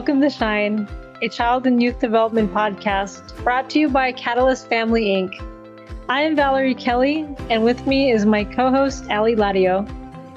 welcome to Shine, a child and youth development podcast brought to you by Catalyst Family Inc. I am Valerie Kelly, and with me is my co host, Ali Ladio.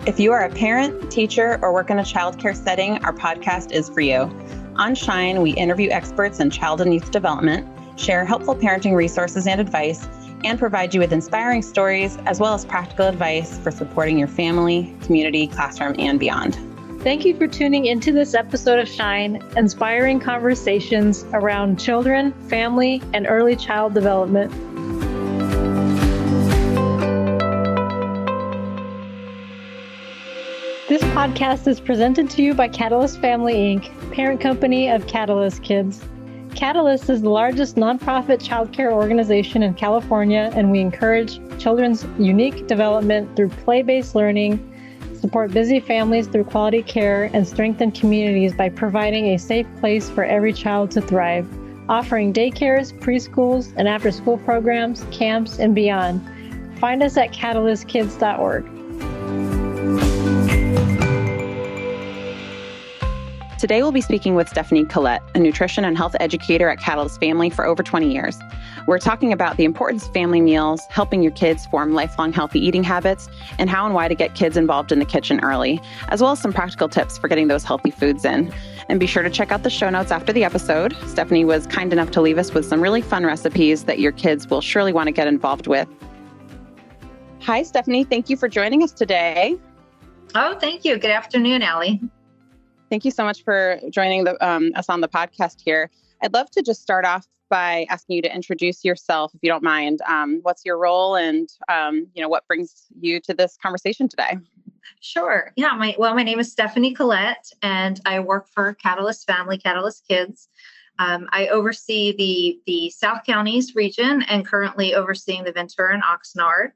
If you are a parent, teacher, or work in a childcare setting, our podcast is for you. On Shine, we interview experts in child and youth development, share helpful parenting resources and advice, and provide you with inspiring stories as well as practical advice for supporting your family, community, classroom, and beyond. Thank you for tuning into this episode of Shine, inspiring conversations around children, family, and early child development. This podcast is presented to you by Catalyst Family Inc., parent company of Catalyst Kids. Catalyst is the largest nonprofit childcare organization in California, and we encourage children's unique development through play based learning, support busy families through quality care, and strengthen communities by providing a safe place for every child to thrive, offering daycares, preschools, and after school programs, camps, and beyond. Find us at catalystkids.org. Today, we'll be speaking with Stephanie Collette, a nutrition and health educator at Catalyst Family for over 20 years. We're talking about the importance of family meals, helping your kids form lifelong healthy eating habits, and how and why to get kids involved in the kitchen early, as well as some practical tips for getting those healthy foods in. And be sure to check out the show notes after the episode. Stephanie was kind enough to leave us with some really fun recipes that your kids will surely want to get involved with. Hi, Stephanie. Thank you for joining us today. Oh, thank you. Good afternoon, Allie. Thank you so much for joining the, um, us on the podcast here. I'd love to just start off by asking you to introduce yourself, if you don't mind. Um, what's your role, and um, you know what brings you to this conversation today? Sure. Yeah. My well, my name is Stephanie Collette, and I work for Catalyst Family, Catalyst Kids. Um, I oversee the the South Counties region, and currently overseeing the Ventura and Oxnard.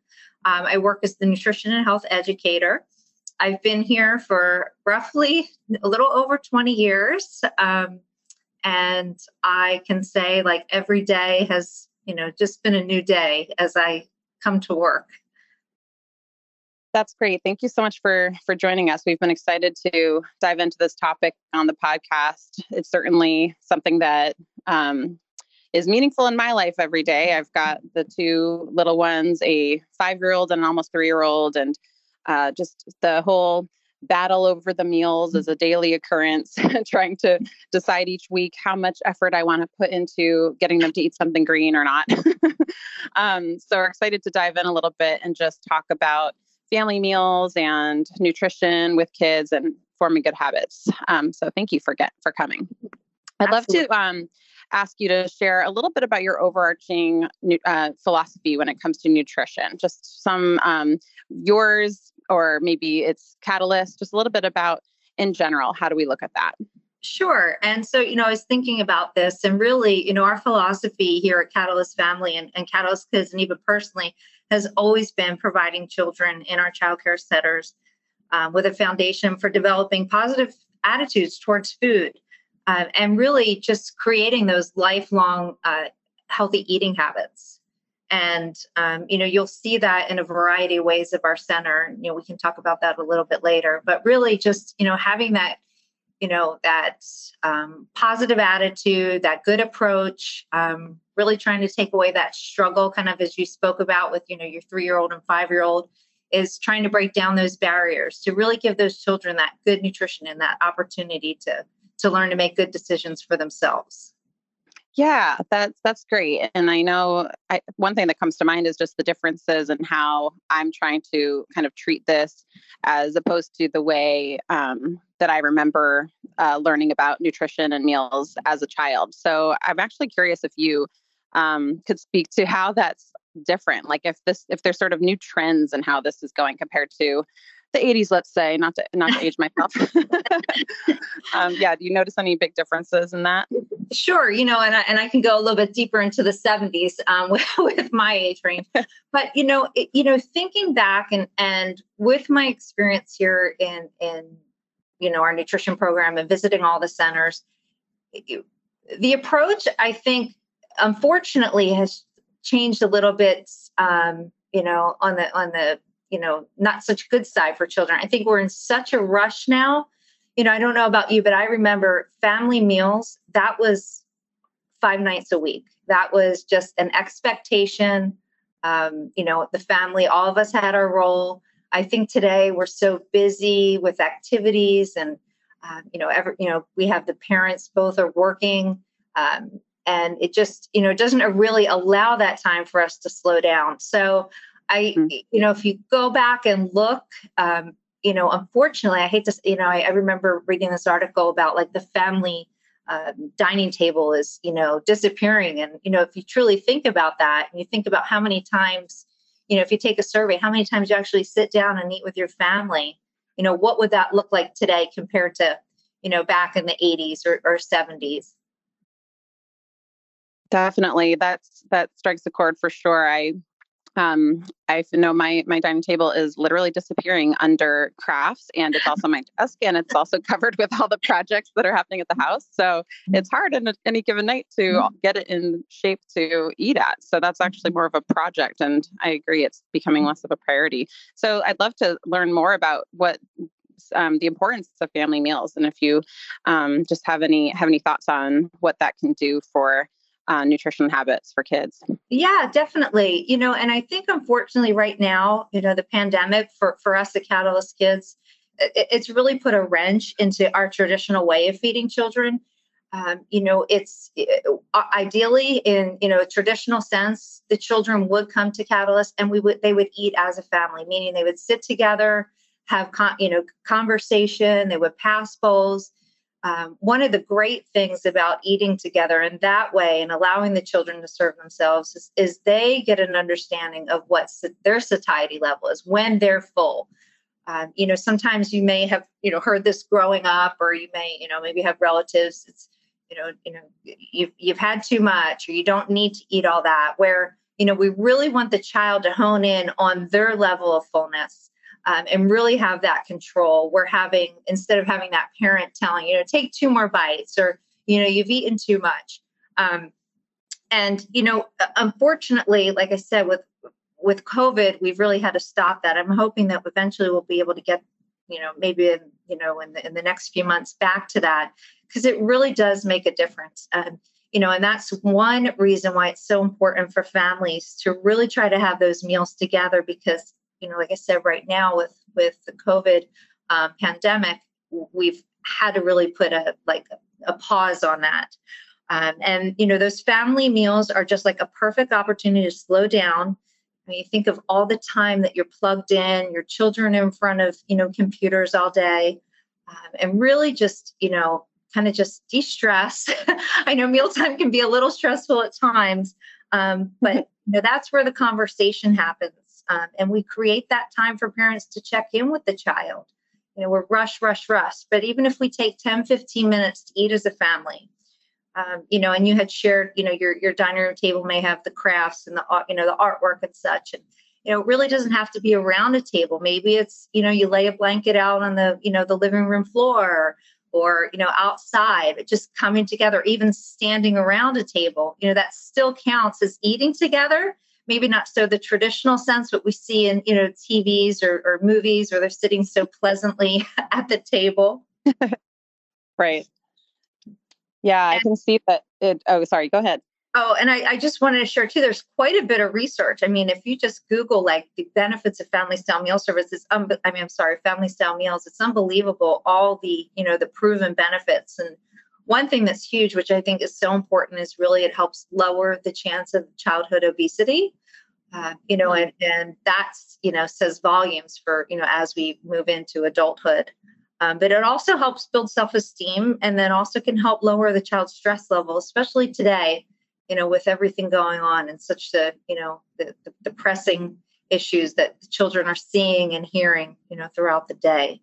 Um, I work as the nutrition and health educator. I've been here for roughly a little over 20 years. Um, and I can say, like, every day has, you know, just been a new day as I come to work. That's great. Thank you so much for for joining us. We've been excited to dive into this topic on the podcast. It's certainly something that um, is meaningful in my life every day. I've got the two little ones, a five year old and an almost three year old, and uh, just the whole battle over the meals is a daily occurrence, trying to decide each week how much effort I want to put into getting them to eat something green or not. um, so we're excited to dive in a little bit and just talk about family meals and nutrition with kids and forming good habits. Um, so thank you for get for coming. I'd Absolutely. love to um, ask you to share a little bit about your overarching uh, philosophy when it comes to nutrition. Just some um, yours, or maybe it's Catalyst. Just a little bit about in general. How do we look at that? Sure. And so, you know, I was thinking about this, and really, you know, our philosophy here at Catalyst Family and, and Catalyst Kids, and even personally, has always been providing children in our childcare centers um, with a foundation for developing positive attitudes towards food uh, and really just creating those lifelong uh, healthy eating habits. And um, you know, you'll see that in a variety of ways of our center. You know, we can talk about that a little bit later. But really, just you know, having that, you know, that um, positive attitude, that good approach, um, really trying to take away that struggle, kind of as you spoke about with you know your three-year-old and five-year-old, is trying to break down those barriers to really give those children that good nutrition and that opportunity to to learn to make good decisions for themselves. Yeah, that's that's great. And I know I, one thing that comes to mind is just the differences in how I'm trying to kind of treat this, as opposed to the way um, that I remember uh, learning about nutrition and meals as a child. So I'm actually curious if you um, could speak to how that's different. Like if this, if there's sort of new trends and how this is going compared to the 80s, let's say, not to not to age myself. um, yeah, do you notice any big differences in that? Sure, you know, and I, and I can go a little bit deeper into the 70s um, with, with my age range. But you know, it, you know, thinking back and and with my experience here in in you know our nutrition program and visiting all the centers, it, the approach I think unfortunately has changed a little bit. Um, you know, on the on the you know not such good side for children i think we're in such a rush now you know, I don't know about you, but I remember family meals, that was five nights a week. That was just an expectation. Um, you know, the family, all of us had our role. I think today we're so busy with activities and, uh, you know, every, you know, we have the parents both are working. Um, and it just, you know, doesn't really allow that time for us to slow down. So I, mm-hmm. you know, if you go back and look, um, you know, unfortunately, I hate to, you know, I, I remember reading this article about like the family um, dining table is, you know, disappearing. And, you know, if you truly think about that and you think about how many times, you know, if you take a survey, how many times you actually sit down and eat with your family, you know, what would that look like today compared to, you know, back in the 80s or, or 70s? Definitely. That's that strikes a chord for sure. I um, I know my my dining table is literally disappearing under crafts, and it's also my desk, and it's also covered with all the projects that are happening at the house. So it's hard in any given night to mm-hmm. get it in shape to eat at. So that's actually more of a project, and I agree, it's becoming less of a priority. So I'd love to learn more about what um, the importance of family meals, and if you um, just have any have any thoughts on what that can do for uh, nutrition habits for kids. Yeah, definitely. You know, and I think unfortunately right now, you know, the pandemic for for us at Catalyst Kids, it, it's really put a wrench into our traditional way of feeding children. Um, you know, it's uh, ideally in you know a traditional sense, the children would come to Catalyst and we would they would eat as a family, meaning they would sit together, have con- you know conversation, they would pass bowls um, one of the great things about eating together in that way and allowing the children to serve themselves is, is they get an understanding of what their satiety level is when they're full. Um, you know, sometimes you may have you know heard this growing up, or you may you know maybe have relatives. It's you know you know you've you've had too much, or you don't need to eat all that. Where you know we really want the child to hone in on their level of fullness um, and really have that control. We're having, instead of having that parent telling, you know, take two more bites or, you know, you've eaten too much. Um, and, you know, unfortunately, like I said, with, with COVID, we've really had to stop that. I'm hoping that eventually we'll be able to get, you know, maybe, you know, in the, in the next few months back to that, because it really does make a difference. Um, you know, and that's one reason why it's so important for families to really try to have those meals together because you know, like I said, right now with with the COVID um, pandemic, we've had to really put a like a, pause on that. Um, and you know, those family meals are just like a perfect opportunity to slow down. I mean, you think of all the time that you're plugged in, your children in front of you know computers all day, um, and really just you know kind of just de-stress. I know mealtime can be a little stressful at times, um, but you know that's where the conversation happens um, and we create that time for parents to check in with the child. You know, we're rush, rush, rush. But even if we take 10, 15 minutes to eat as a family, um, you know, and you had shared, you know, your your dining room table may have the crafts and the you know the artwork and such, and you know, it really doesn't have to be around a table. Maybe it's you know you lay a blanket out on the you know the living room floor or you know outside, but just coming together, even standing around a table, you know, that still counts as eating together maybe not so the traditional sense what we see in you know tvs or, or movies where they're sitting so pleasantly at the table. Right. Yeah and, i can see that it oh sorry go ahead. Oh and I, I just wanted to share too there's quite a bit of research. I mean if you just google like the benefits of family style meal services um, i mean i'm sorry family style meals it's unbelievable all the you know the proven benefits. And one thing that's huge, which I think is so important, is really it helps lower the chance of childhood obesity. Uh, you know, and and that's you know says volumes for you know as we move into adulthood. Um, but it also helps build self-esteem, and then also can help lower the child's stress level, especially today. You know, with everything going on and such the you know the, the, the pressing issues that the children are seeing and hearing you know throughout the day.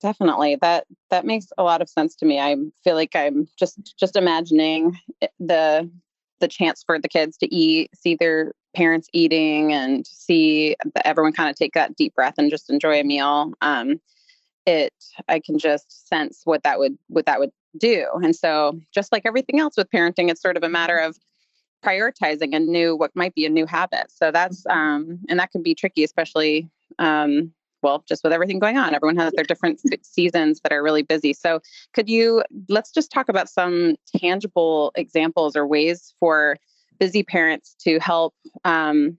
Definitely. That that makes a lot of sense to me. I feel like I'm just just imagining the the chance for the kids to eat, see their parents eating and see everyone kind of take that deep breath and just enjoy a meal. Um, it I can just sense what that would what that would do. And so just like everything else with parenting, it's sort of a matter of prioritizing a new what might be a new habit. So that's um and that can be tricky, especially um well, just with everything going on, everyone has their different seasons that are really busy. So, could you let's just talk about some tangible examples or ways for busy parents to help um,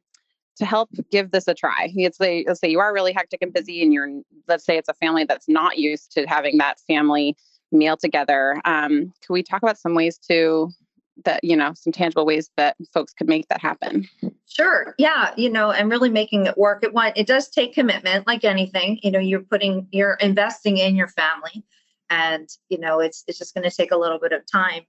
to help give this a try. Let's say, let's say you are really hectic and busy, and you're let's say it's a family that's not used to having that family meal together. Um, can we talk about some ways to that you know some tangible ways that folks could make that happen sure. Yeah you know and really making it work. It one it does take commitment like anything you know you're putting you're investing in your family and you know it's it's just going to take a little bit of time.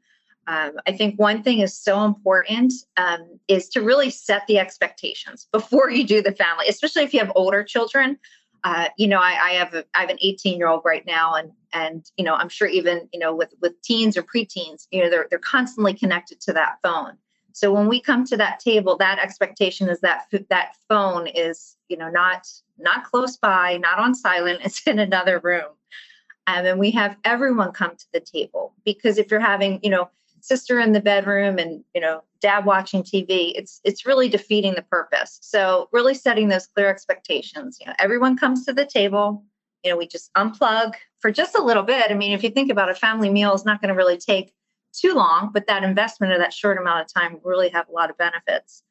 Um, i think one thing is so important um, is to really set the expectations before you do the family especially if you have older children. Uh, you know, I, I have a, I have an 18 year old right now, and and you know, I'm sure even you know with with teens or preteens, you know, they're they're constantly connected to that phone. So when we come to that table, that expectation is that that phone is you know not not close by, not on silent. It's in another room, um, and we have everyone come to the table because if you're having you know sister in the bedroom and you know dad watching tv it's it's really defeating the purpose so really setting those clear expectations you know everyone comes to the table you know we just unplug for just a little bit i mean if you think about a family meal is not going to really take too long but that investment or that short amount of time really have a lot of benefits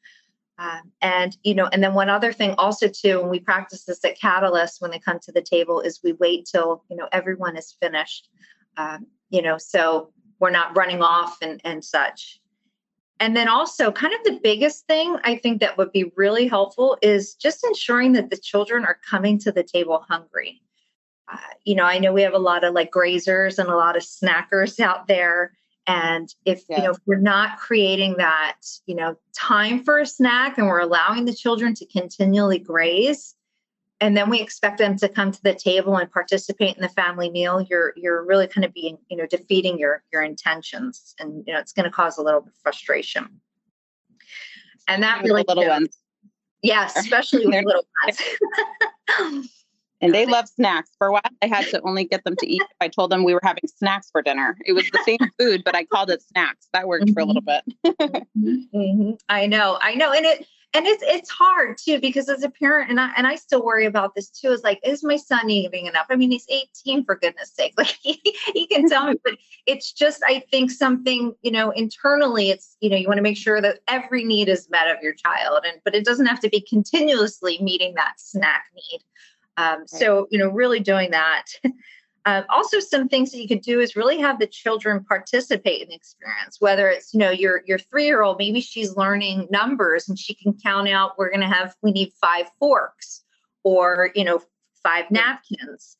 um, and you know and then one other thing also too when we practice this at catalyst when they come to the table is we wait till you know everyone is finished um, you know so we're not running off and, and such. And then also, kind of the biggest thing I think that would be really helpful is just ensuring that the children are coming to the table hungry. Uh, you know, I know we have a lot of like grazers and a lot of snackers out there. And if yeah. you know if we're not creating that, you know, time for a snack and we're allowing the children to continually graze, and then we expect them to come to the table and participate in the family meal you're you're really kind of being you know defeating your your intentions. And you know it's going to cause a little bit of frustration. And that really little you know, ones. Yes especially with little ones and they love snacks. For a while i had to only get them to eat. I told them we were having snacks for dinner. It was the same food but i called it snacks. That worked mm-hmm. for a little mm-hmm. bit. Mm-hmm. i know. I know. And it and it's it's hard too because as a parent and I and I still worry about this too is like is my son eating enough? I mean he's 18 for goodness sake. Like he, he can tell me but it's just I think something you know internally it's you know you want to make sure that every need is met of your child and but it doesn't have to be continuously meeting that snack need um, so you know really doing that Um, also, some things that you could do is really have the children participate in the experience. Whether it's you know your your three year old, maybe she's learning numbers and she can count out. We're going to have we need five forks, or you know five napkins.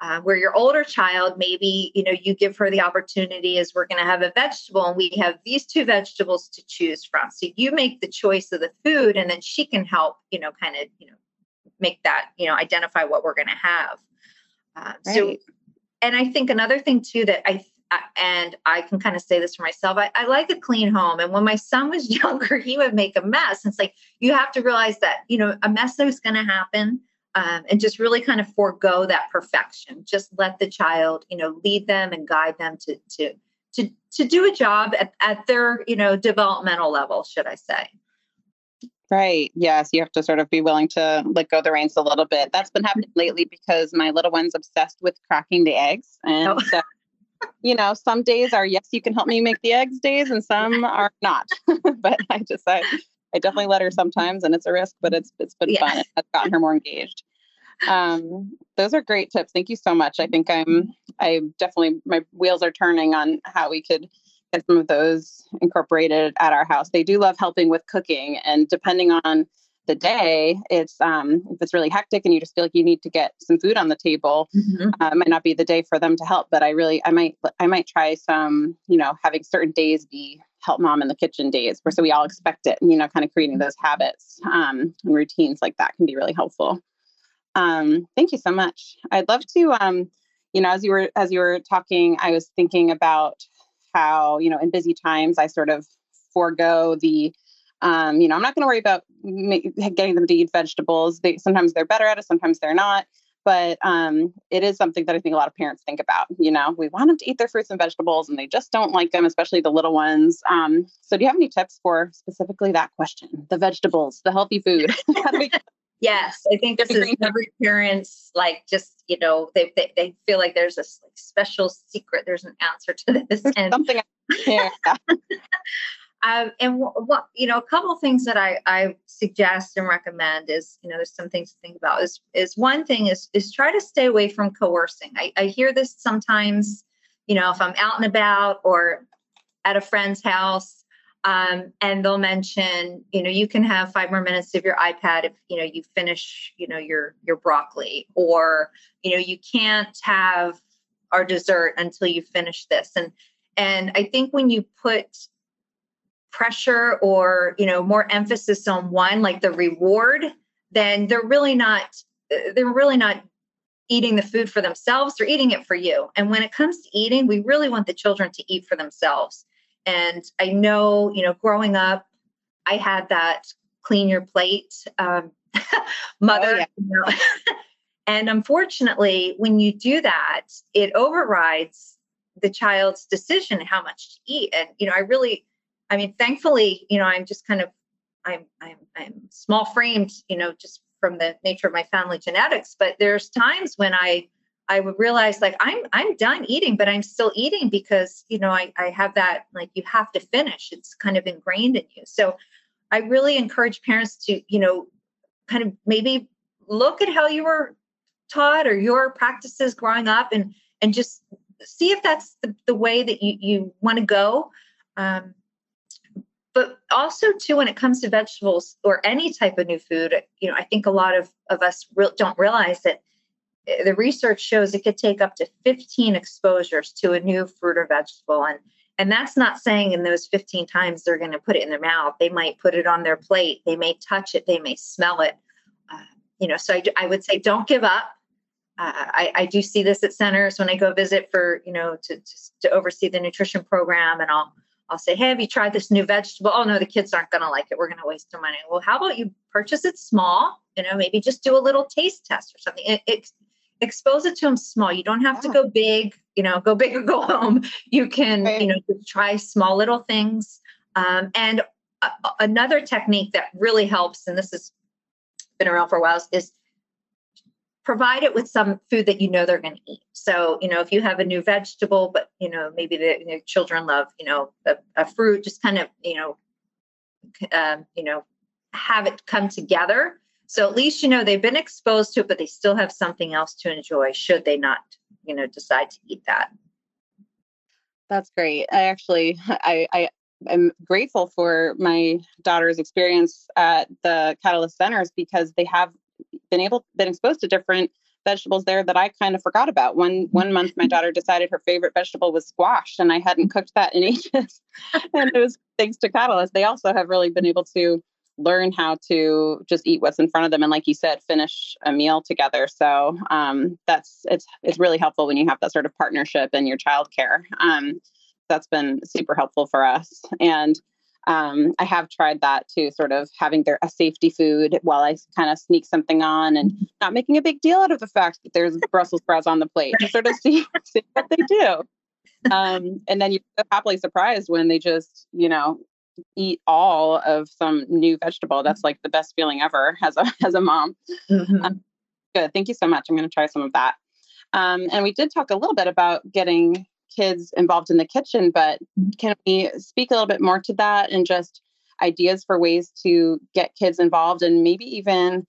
Uh, where your older child, maybe you know you give her the opportunity is we're going to have a vegetable and we have these two vegetables to choose from. So you make the choice of the food, and then she can help you know kind of you know make that you know identify what we're going to have. Uh, right. So and I think another thing too that I and I can kind of say this for myself. I, I, like a clean home. And when my son was younger, he would make a mess. It's like you have to realize that, you know, a mess is going to happen. Um, and just really kind of forego that perfection. Just let the child, you know, lead them and guide them to to to to do a job at, at their, you know, developmental level, should I say. Right. Yes. You have to sort of be willing to let go the reins a little bit. That's been happening lately because my little one's obsessed with cracking the eggs. And oh. so, you know, some days are, yes, you can help me make the eggs days, and some are not. but I just, I, I definitely let her sometimes, and it's a risk, but it's it's been yeah. fun. It's gotten her more engaged. Um, those are great tips. Thank you so much. I think I'm, I definitely, my wheels are turning on how we could get some of those incorporated at our house. They do love helping with cooking, and depending on the day, it's um, if it's really hectic and you just feel like you need to get some food on the table, mm-hmm. uh, it might not be the day for them to help. But I really, I might, I might try some, you know, having certain days be help mom in the kitchen days, where so we all expect it, and you know, kind of creating those habits um, and routines like that can be really helpful. Um, thank you so much. I'd love to, um, you know, as you were as you were talking, I was thinking about how, you know, in busy times, I sort of forego the, um, you know, I'm not going to worry about getting them to eat vegetables. They sometimes they're better at it, sometimes they're not. But um, it is something that I think a lot of parents think about. You know, we want them to eat their fruits and vegetables, and they just don't like them, especially the little ones. Um, so, do you have any tips for specifically that question? The vegetables, the healthy food. how, do we, Yes, I think this is every parent's like just you know they they, they feel like there's this like special secret. There's an answer to this and something. Yeah. um, and what you know, a couple of things that I I suggest and recommend is you know there's some things to think about. Is is one thing is is try to stay away from coercing. I, I hear this sometimes. You know, if I'm out and about or at a friend's house um, and they'll mention you know you can have five more minutes of your ipad if you know you finish you know your your broccoli. Or you know you can't have our dessert until you finish this. And and i think when you put pressure or you know more emphasis on one like the reward then they're really not they're really not eating the food for themselves. They're eating it for you. And when it comes to eating we really want the children to eat for themselves and I know, you know, growing up, I had that clean your plate um, mother. Oh, yeah. you know? and unfortunately, when you do that, it overrides the child's decision how much to eat. And, you know, I really, I mean, thankfully, you know, I'm just kind of, I'm, I'm, I'm small framed, you know, just from the nature of my family genetics. But there's times when I, I would realize like I'm I'm done eating, but I'm still eating because you know I, I have that like you have to finish. It's kind of ingrained in you. So I really encourage parents to, you know, kind of maybe look at how you were taught or your practices growing up and and just see if that's the, the way that you, you want to go. Um, but also too when it comes to vegetables or any type of new food you know i think a lot of, of us re- don't realize that the research shows it could take up to 15 exposures to a new fruit or vegetable and and that's not saying in those 15 times they're going to put it in their mouth they might put it on their plate they may touch it they may smell it uh, you know so I, I would say don't give up uh, I, I do see this at centers when I go visit for you know to, to, to oversee the nutrition program and I'll I'll say, hey, have you tried this new vegetable? Oh no, the kids aren't going to like it. We're going to waste their money. Well, how about you purchase it small? You know, maybe just do a little taste test or something. It, it, expose it to them small. You don't have to go big, you know, go big or go home. You can, right. you know, try small little things. Um, and a- another technique that really helps, and this has been around for a while, is provide it with some food that you know they're going to eat. So, you know, if you have a new vegetable, but you know, maybe the you know, children love, you know, a, a, fruit, just kind of, you know, um, you know, have it come together so at least you know they've been exposed to it, but they still have something else to enjoy should they not, you know, decide to eat that. That's great. I actually I I am grateful for my daughter's experience at the Catalyst Centers because they have been able been exposed to different vegetables there that I kind of forgot about. One one month my daughter decided her favorite vegetable was squash and I hadn't cooked that in ages. and it was thanks to Catalyst. They also have really been able to learn how to just eat what's in front of them and like you said finish a meal together. So um, that's it's it's really helpful when you have that sort of partnership in your childcare. Um, that's been super helpful for us. And um, I have tried that too, sort of having their a safety food while I kind of sneak something on and not making a big deal out of the fact that there's Brussels sprouts on the plate to sort of see, see what they do. Um, and then you're happily surprised when they just, you know, eat all of some new vegetable. That's like the best feeling ever as a as a mom. Mm-hmm. Um, good. Thank you so much. I'm going to try some of that. Um, and we did talk a little bit about getting kids involved in the kitchen, but can we speak a little bit more to that and just ideas for ways to get kids involved and maybe even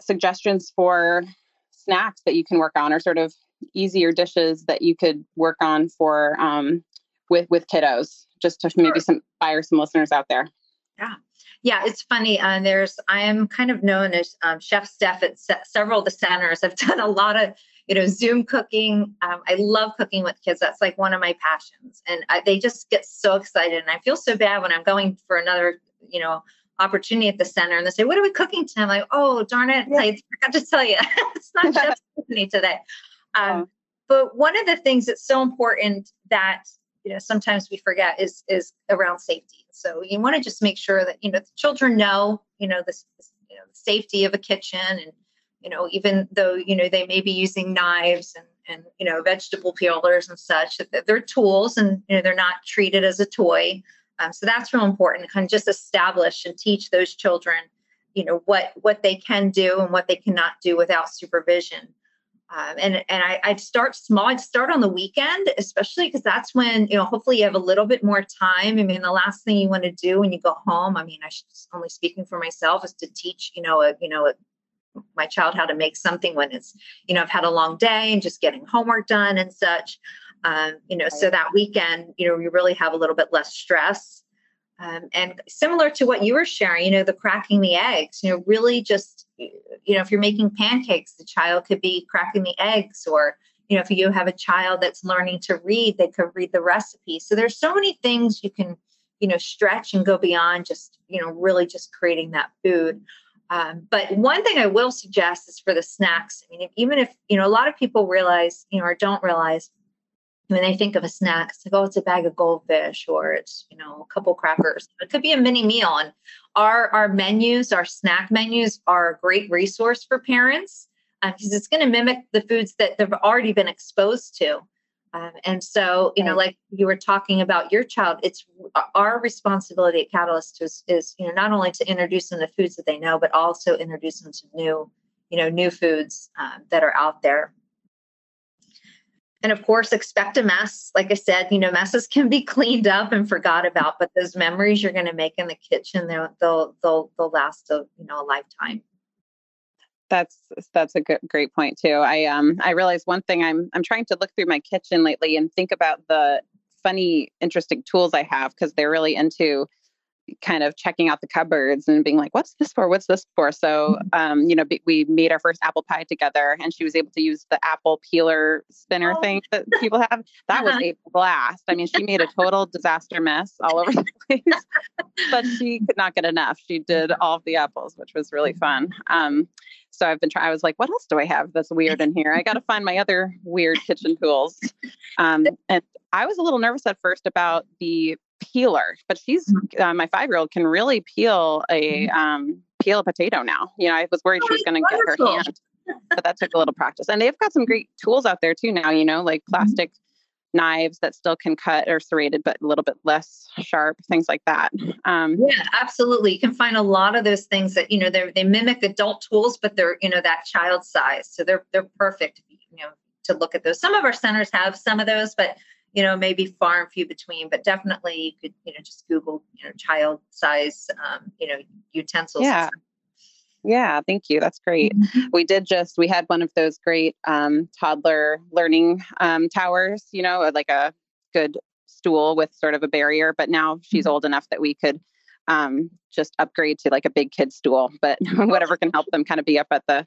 suggestions for snacks that you can work on or sort of easier dishes that you could work on for um, with with kiddos just to maybe some fire some listeners out there. Yeah. Yeah, it's funny. Uh, there's I am kind of known as um, chef Steph at se- several of the centers. I've done a lot of you know Zoom cooking. Um, I love cooking with kids. That's like one of my passions, and I, they just get so excited. And I feel so bad when I'm going for another you know opportunity at the center, and they say, "What are we cooking today?" I'm like, "Oh darn it! Yeah. I forgot to tell you, it's not chef Stephanie today." Um, oh. But one of the things that's so important that you know sometimes we forget is is around safety. So you want to just make sure that you know the children know you know this, this you know the safety of a kitchen and you know even though you know they may be using knives and and you know vegetable peelers and such that they're tools and you know they're not treated as a toy. Um, so that's real important kind of just establish and teach those children you know what what they can do and what they cannot do without supervision um, and and I, I'd start small. I'd start on the weekend, especially because that's when you know hopefully you have a little bit more time. I mean, the last thing you want to do when you go home. I mean, I should only speaking for myself is to teach you know a you know a, my child how to make something when it's you know I've had a long day and just getting homework done and such. Um, you know, so that weekend, you know, you really have a little bit less stress. Um, and similar to what you were sharing, you know, the cracking the eggs, you know, really just, you know, if you're making pancakes, the child could be cracking the eggs, or, you know, if you have a child that's learning to read, they could read the recipe. So there's so many things you can, you know, stretch and go beyond just, you know, really just creating that food. Um, but one thing I will suggest is for the snacks. I mean, even if, you know, a lot of people realize, you know, or don't realize when they think of a snack, it's like, oh, it's a bag of goldfish or it's, you know, a couple crackers. It could be a mini meal. And our our menus, our snack menus are a great resource for parents because um, it's going to mimic the foods that they've already been exposed to. Um, and so, you know, like you were talking about your child, it's our responsibility at Catalyst is, is, you know, not only to introduce them to foods that they know, but also introduce them to new, you know, new foods um, that are out there and of course expect a mess. Like i said you know messes can be cleaned up and forgot about but those memories you're going to make in the kitchen they'll they'll they'll, they'll last a you know a lifetime. That's that's a good, great point too. I um i realized one thing i'm i'm trying to look through my kitchen lately and think about the funny interesting tools i have because they're really into kind of checking out the cupboards and being like, what's this for? What's this for? So, mm-hmm. um, you know, we made our first apple pie together and she was able to use the apple peeler spinner oh. thing that people have. That was a blast. I mean, she made a total disaster mess all over the place, but she could not get enough. She did mm-hmm. all of the apples, which was really fun. Um, so I've been trying, I was like, what else do I have that's weird in here? I got to find my other weird kitchen tools. Um, and I was a little nervous at first about the peeler, but she's mm-hmm. uh, my five year old can really peel a mm-hmm. um, peel a potato now. You know, I was worried she was going to get her hand, but that took a little practice. And they've got some great tools out there too now. You know, like mm-hmm. plastic mm-hmm. knives that still can cut or serrated, but a little bit less sharp, things like that. Um, yeah, absolutely. You can find a lot of those things that you know they they mimic adult tools, but they're you know that child size, so they're they're perfect. You know, to look at those. Some of our centers have some of those, but you know, maybe far and few between, but definitely you could, you know, just Google, you know, child size, um, you know, utensils. Yeah. Yeah, thank you. That's great. Mm-hmm. We did just we had one of those great um, toddler learning um, towers, you know, like a good stool with sort of a barrier. But now she's mm-hmm. old enough that we could um, just upgrade to like a big kid stool. But whatever can help them kind of be up at the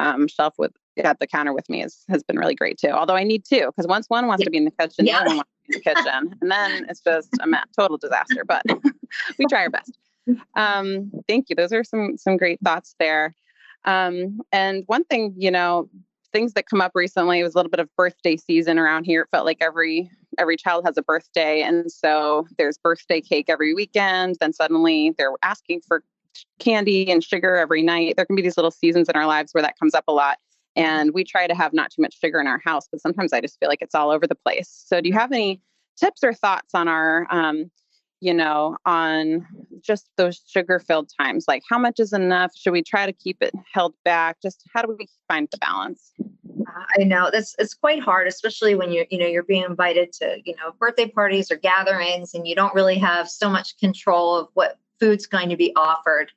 um, shelf with at the counter with me is, has been really great too. Although I need two because once one wants to be in the kitchen, yeah. the other one wants to be in the kitchen, and then it's just a total disaster. But we try our best. Um, thank you. Those are some some great thoughts there. Um, and one thing, you know, things that come up recently was a little bit of birthday season around here. It felt like every every child has a birthday, and so there's birthday cake every weekend. Then suddenly they're asking for candy and sugar every night. There can be these little seasons in our lives where that comes up a lot. And we try to have not too much sugar in our house, but sometimes I just feel like it's all over the place. So, do you have any tips or thoughts on our, um, you know, on just those sugar filled times? Like, how much is enough? Should we try to keep it held back? Just how do we find the balance? I know that's it's quite hard, especially when you're you know you're being invited to you know birthday parties or gatherings, and you don't really have so much control of what food's going to be offered.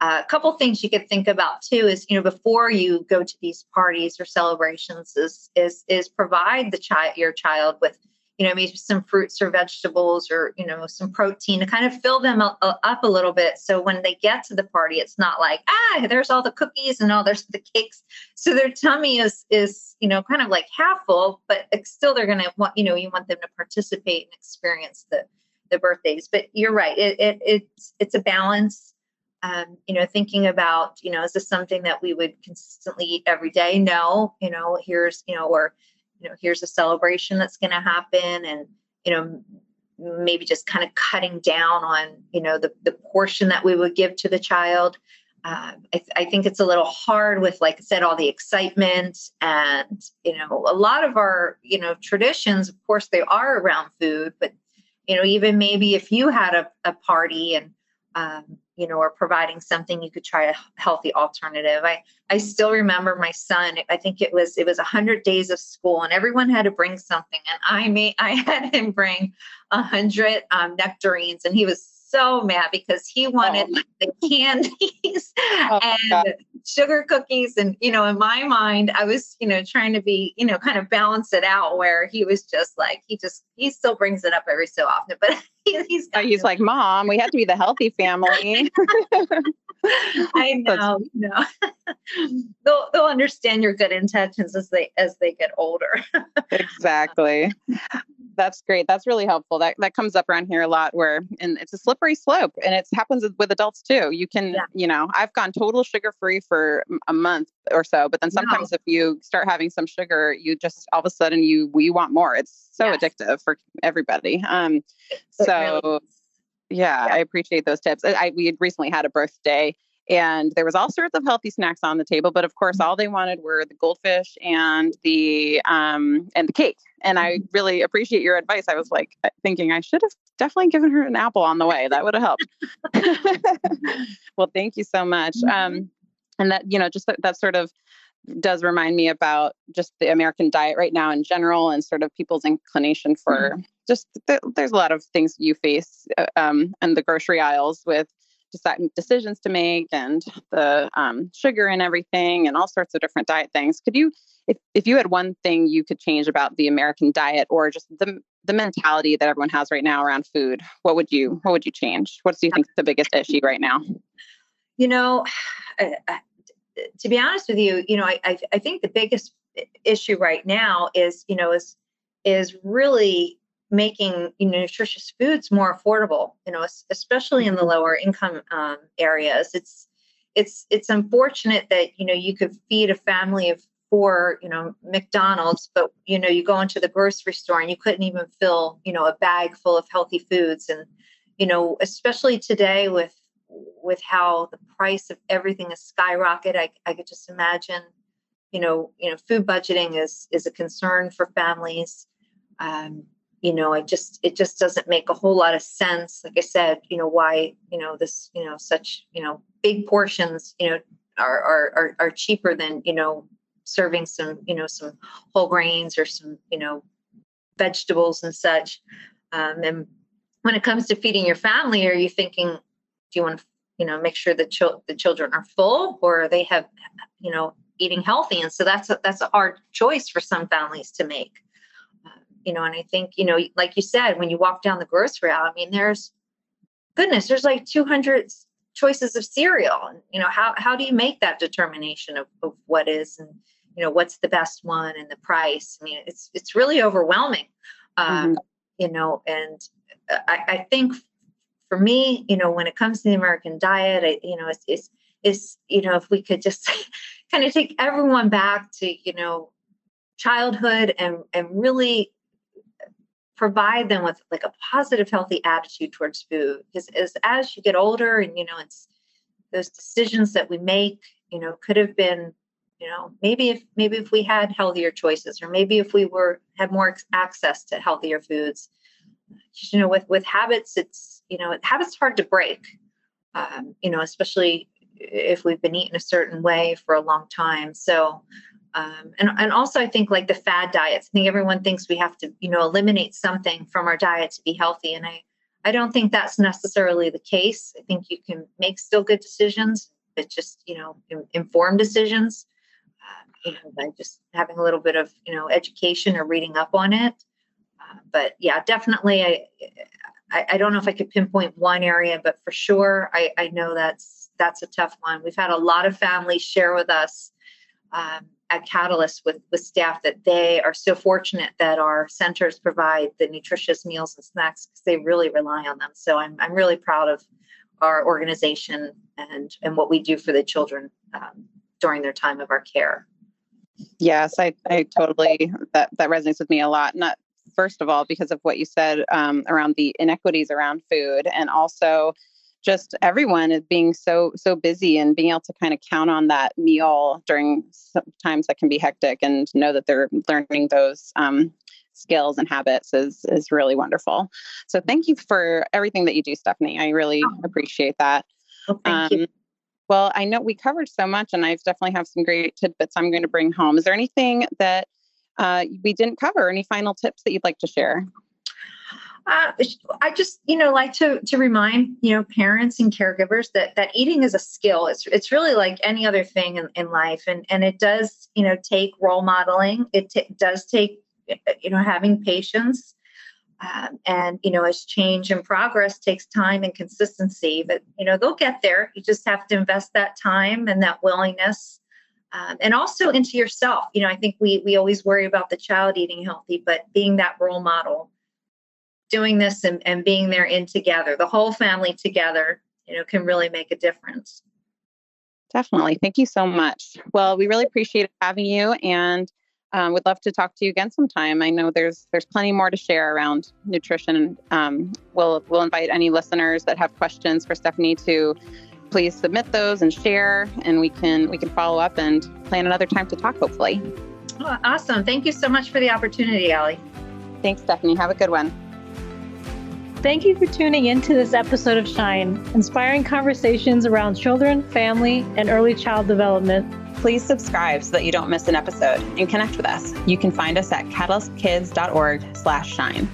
Uh, a couple things you could think about too is you know before you go to these parties or celebrations is is is provide the child your child with you know maybe some fruits or vegetables or you know some protein to kind of fill them up, up a little bit. So when they get to the party it's not like ah there's all the cookies and all there's the cakes. So their tummy is is you know kind of like half full but still they're going to want you know you want them to participate and experience the the birthdays. But you're right it, it it's it's a balance um, you know, thinking about, you know, is this something that we would consistently eat every day? No, you know, here's, you know, or, you know, here's a celebration that's going to happen. And, you know, maybe just kind of cutting down on, you know, the, the portion that we would give to the child. Uh, I, th- I, think it's a little hard with, like I said, all the excitement and, you know, a lot of our, you know, traditions, of course, they are around food, but, you know, even maybe if you had a, a party and, um, you know, or providing something, you could try a healthy alternative. I I still remember my son. I think it was it was a hundred days of school, and everyone had to bring something, and I made I had him bring a hundred um, nectarines, and he was so mad because he wanted oh. the candies oh, and God. sugar cookies. And, you know, in my mind, I was, you know, trying to be, you know, kind of balance it out where he was just like, he just, he still brings it up every so often, but he, he's, oh, he's like, mom, we have to be the healthy family. I know, no. they'll they'll understand your good intentions as they as they get older. exactly that's great. That's really helpful. That that comes up around here a lot where and it's a slippery slope and it happens with adults too. You can, yeah. you know, I've gone total sugar free for a month or so, but then sometimes no. if you start having some sugar, you just all of a sudden you we want more. It's so yes. addictive for everybody. Um so really yeah, yeah, I appreciate those tips. I, I we had recently had a birthday and there was all sorts of healthy snacks on the table but of course all they wanted were the goldfish and the um and the cake and i mm-hmm. really appreciate your advice i was like uh, thinking i should have definitely given her an apple on the way that would have helped well thank you so much um mm-hmm. and that you know just that, that sort of does remind me about just the American diet right now in general and sort of people's inclination for mm-hmm. just th- there's a lot of things you face uh, um, in the grocery aisles with decisions to make and the um, sugar and everything and all sorts of different diet things. Could you, if, if you had one thing you could change about the American diet or just the the mentality that everyone has right now around food, what would you what would you change? What do you think is the biggest issue right now? You know, to be honest with you, you know, I, I I think the biggest issue right now is you know is is really making you know, nutritious foods more affordable you know especially in the mm-hmm. lower income um, areas. It's it's it's unfortunate that you know you could feed a family of four you know mcdonald's but you know you go into the grocery store and you couldn't even fill you know a bag full of healthy foods. And you know especially today with with how the price of everything is skyrocket i, I could just imagine you know you know food budgeting is is a concern for families. Um, you know i just it just doesn't make a whole lot of sense like i said you know why you know this you know such you know big portions you know are are are, are cheaper than you know serving some you know some whole grains or some you know vegetables and such um, and when it comes to feeding your family are you thinking do you want to you know make sure the, chil- the children are full or they have you know eating healthy and so that's a, that's a hard choice for some families to make you know and i think you know like you said when you walk down the grocery aisle i mean there's goodness there's like 200 choices of cereal and you know how how do you make that determination of, of what is and you know what's the best one and the price i mean it's it's really overwhelming um, mm-hmm. you know and I, I think for me you know when it comes to the american diet I, you know it's, it's is you know if we could just kind of take everyone back to you know childhood and and really provide them with like a positive healthy attitude towards food. Because as, as you get older and you know it's those decisions that we make you know could have been you know maybe if maybe if we had healthier choices or maybe if we were had more access to healthier foods. You know with with habits it's you know habits hard to break. Um, you know especially if we've been eating a certain way for a long time. So um, and, and also i think like the fad diets. I think everyone thinks we have to you know eliminate something from our diet to be healthy and i i don't think that's necessarily the case. I think you can make still good decisions but just you know informed decisions. Uh, you know by just having a little bit of you know education or reading up on it. Uh, but yeah definitely I, I, I don't know if i could pinpoint one area but for sure i i know that's that's a tough one. We've had a lot of families share with us um, at Catalyst with, with staff that they are so fortunate that our centers provide the nutritious meals and snacks because they really rely on them. So I'm, I'm really proud of our organization and, and what we do for the children um, during their time of our care. Yes, I, I totally, that, that resonates with me a lot. Not first of all, because of what you said um, around the inequities around food and also just everyone is being so so busy and being able to kind of count on that meal during times that can be hectic and know that they're learning those um, skills and habits is is really wonderful. So thank you for everything that you do, Stephanie. I really oh. appreciate that. Well, thank um, you. Well, I know we covered so much, and I definitely have some great tidbits I'm going to bring home. Is there anything that uh, we didn't cover? Any final tips that you'd like to share? Uh, I just, you know, like to to remind you know parents and caregivers that that eating is a skill. It's it's really like any other thing in, in life, and and it does you know take role modeling. It t- does take you know having patience, um, and you know as change and progress takes time and consistency. But you know they'll get there. You just have to invest that time and that willingness. Um, and also into yourself. You know, I think we we always worry about the child eating healthy, but being that role model doing this and, and being there in together, the whole family together, you know, can really make a difference. Definitely. Thank you so much. Well, we really appreciate having you and um, would love to talk to you again sometime. I know there's there's plenty more to share around nutrition. Um, we'll we'll invite any listeners that have questions for Stephanie to please submit those and share, and we can we can follow up and plan another time to talk. Hopefully. Oh, awesome! Thank you so much for the opportunity, Allie. Thanks, Stephanie. Have a good one. Thank you for tuning in to this episode of Shine, inspiring conversations around children, family, and early child development. Please subscribe so that you don't miss an episode and connect with us. You can find us at catalystkids.org slash shine.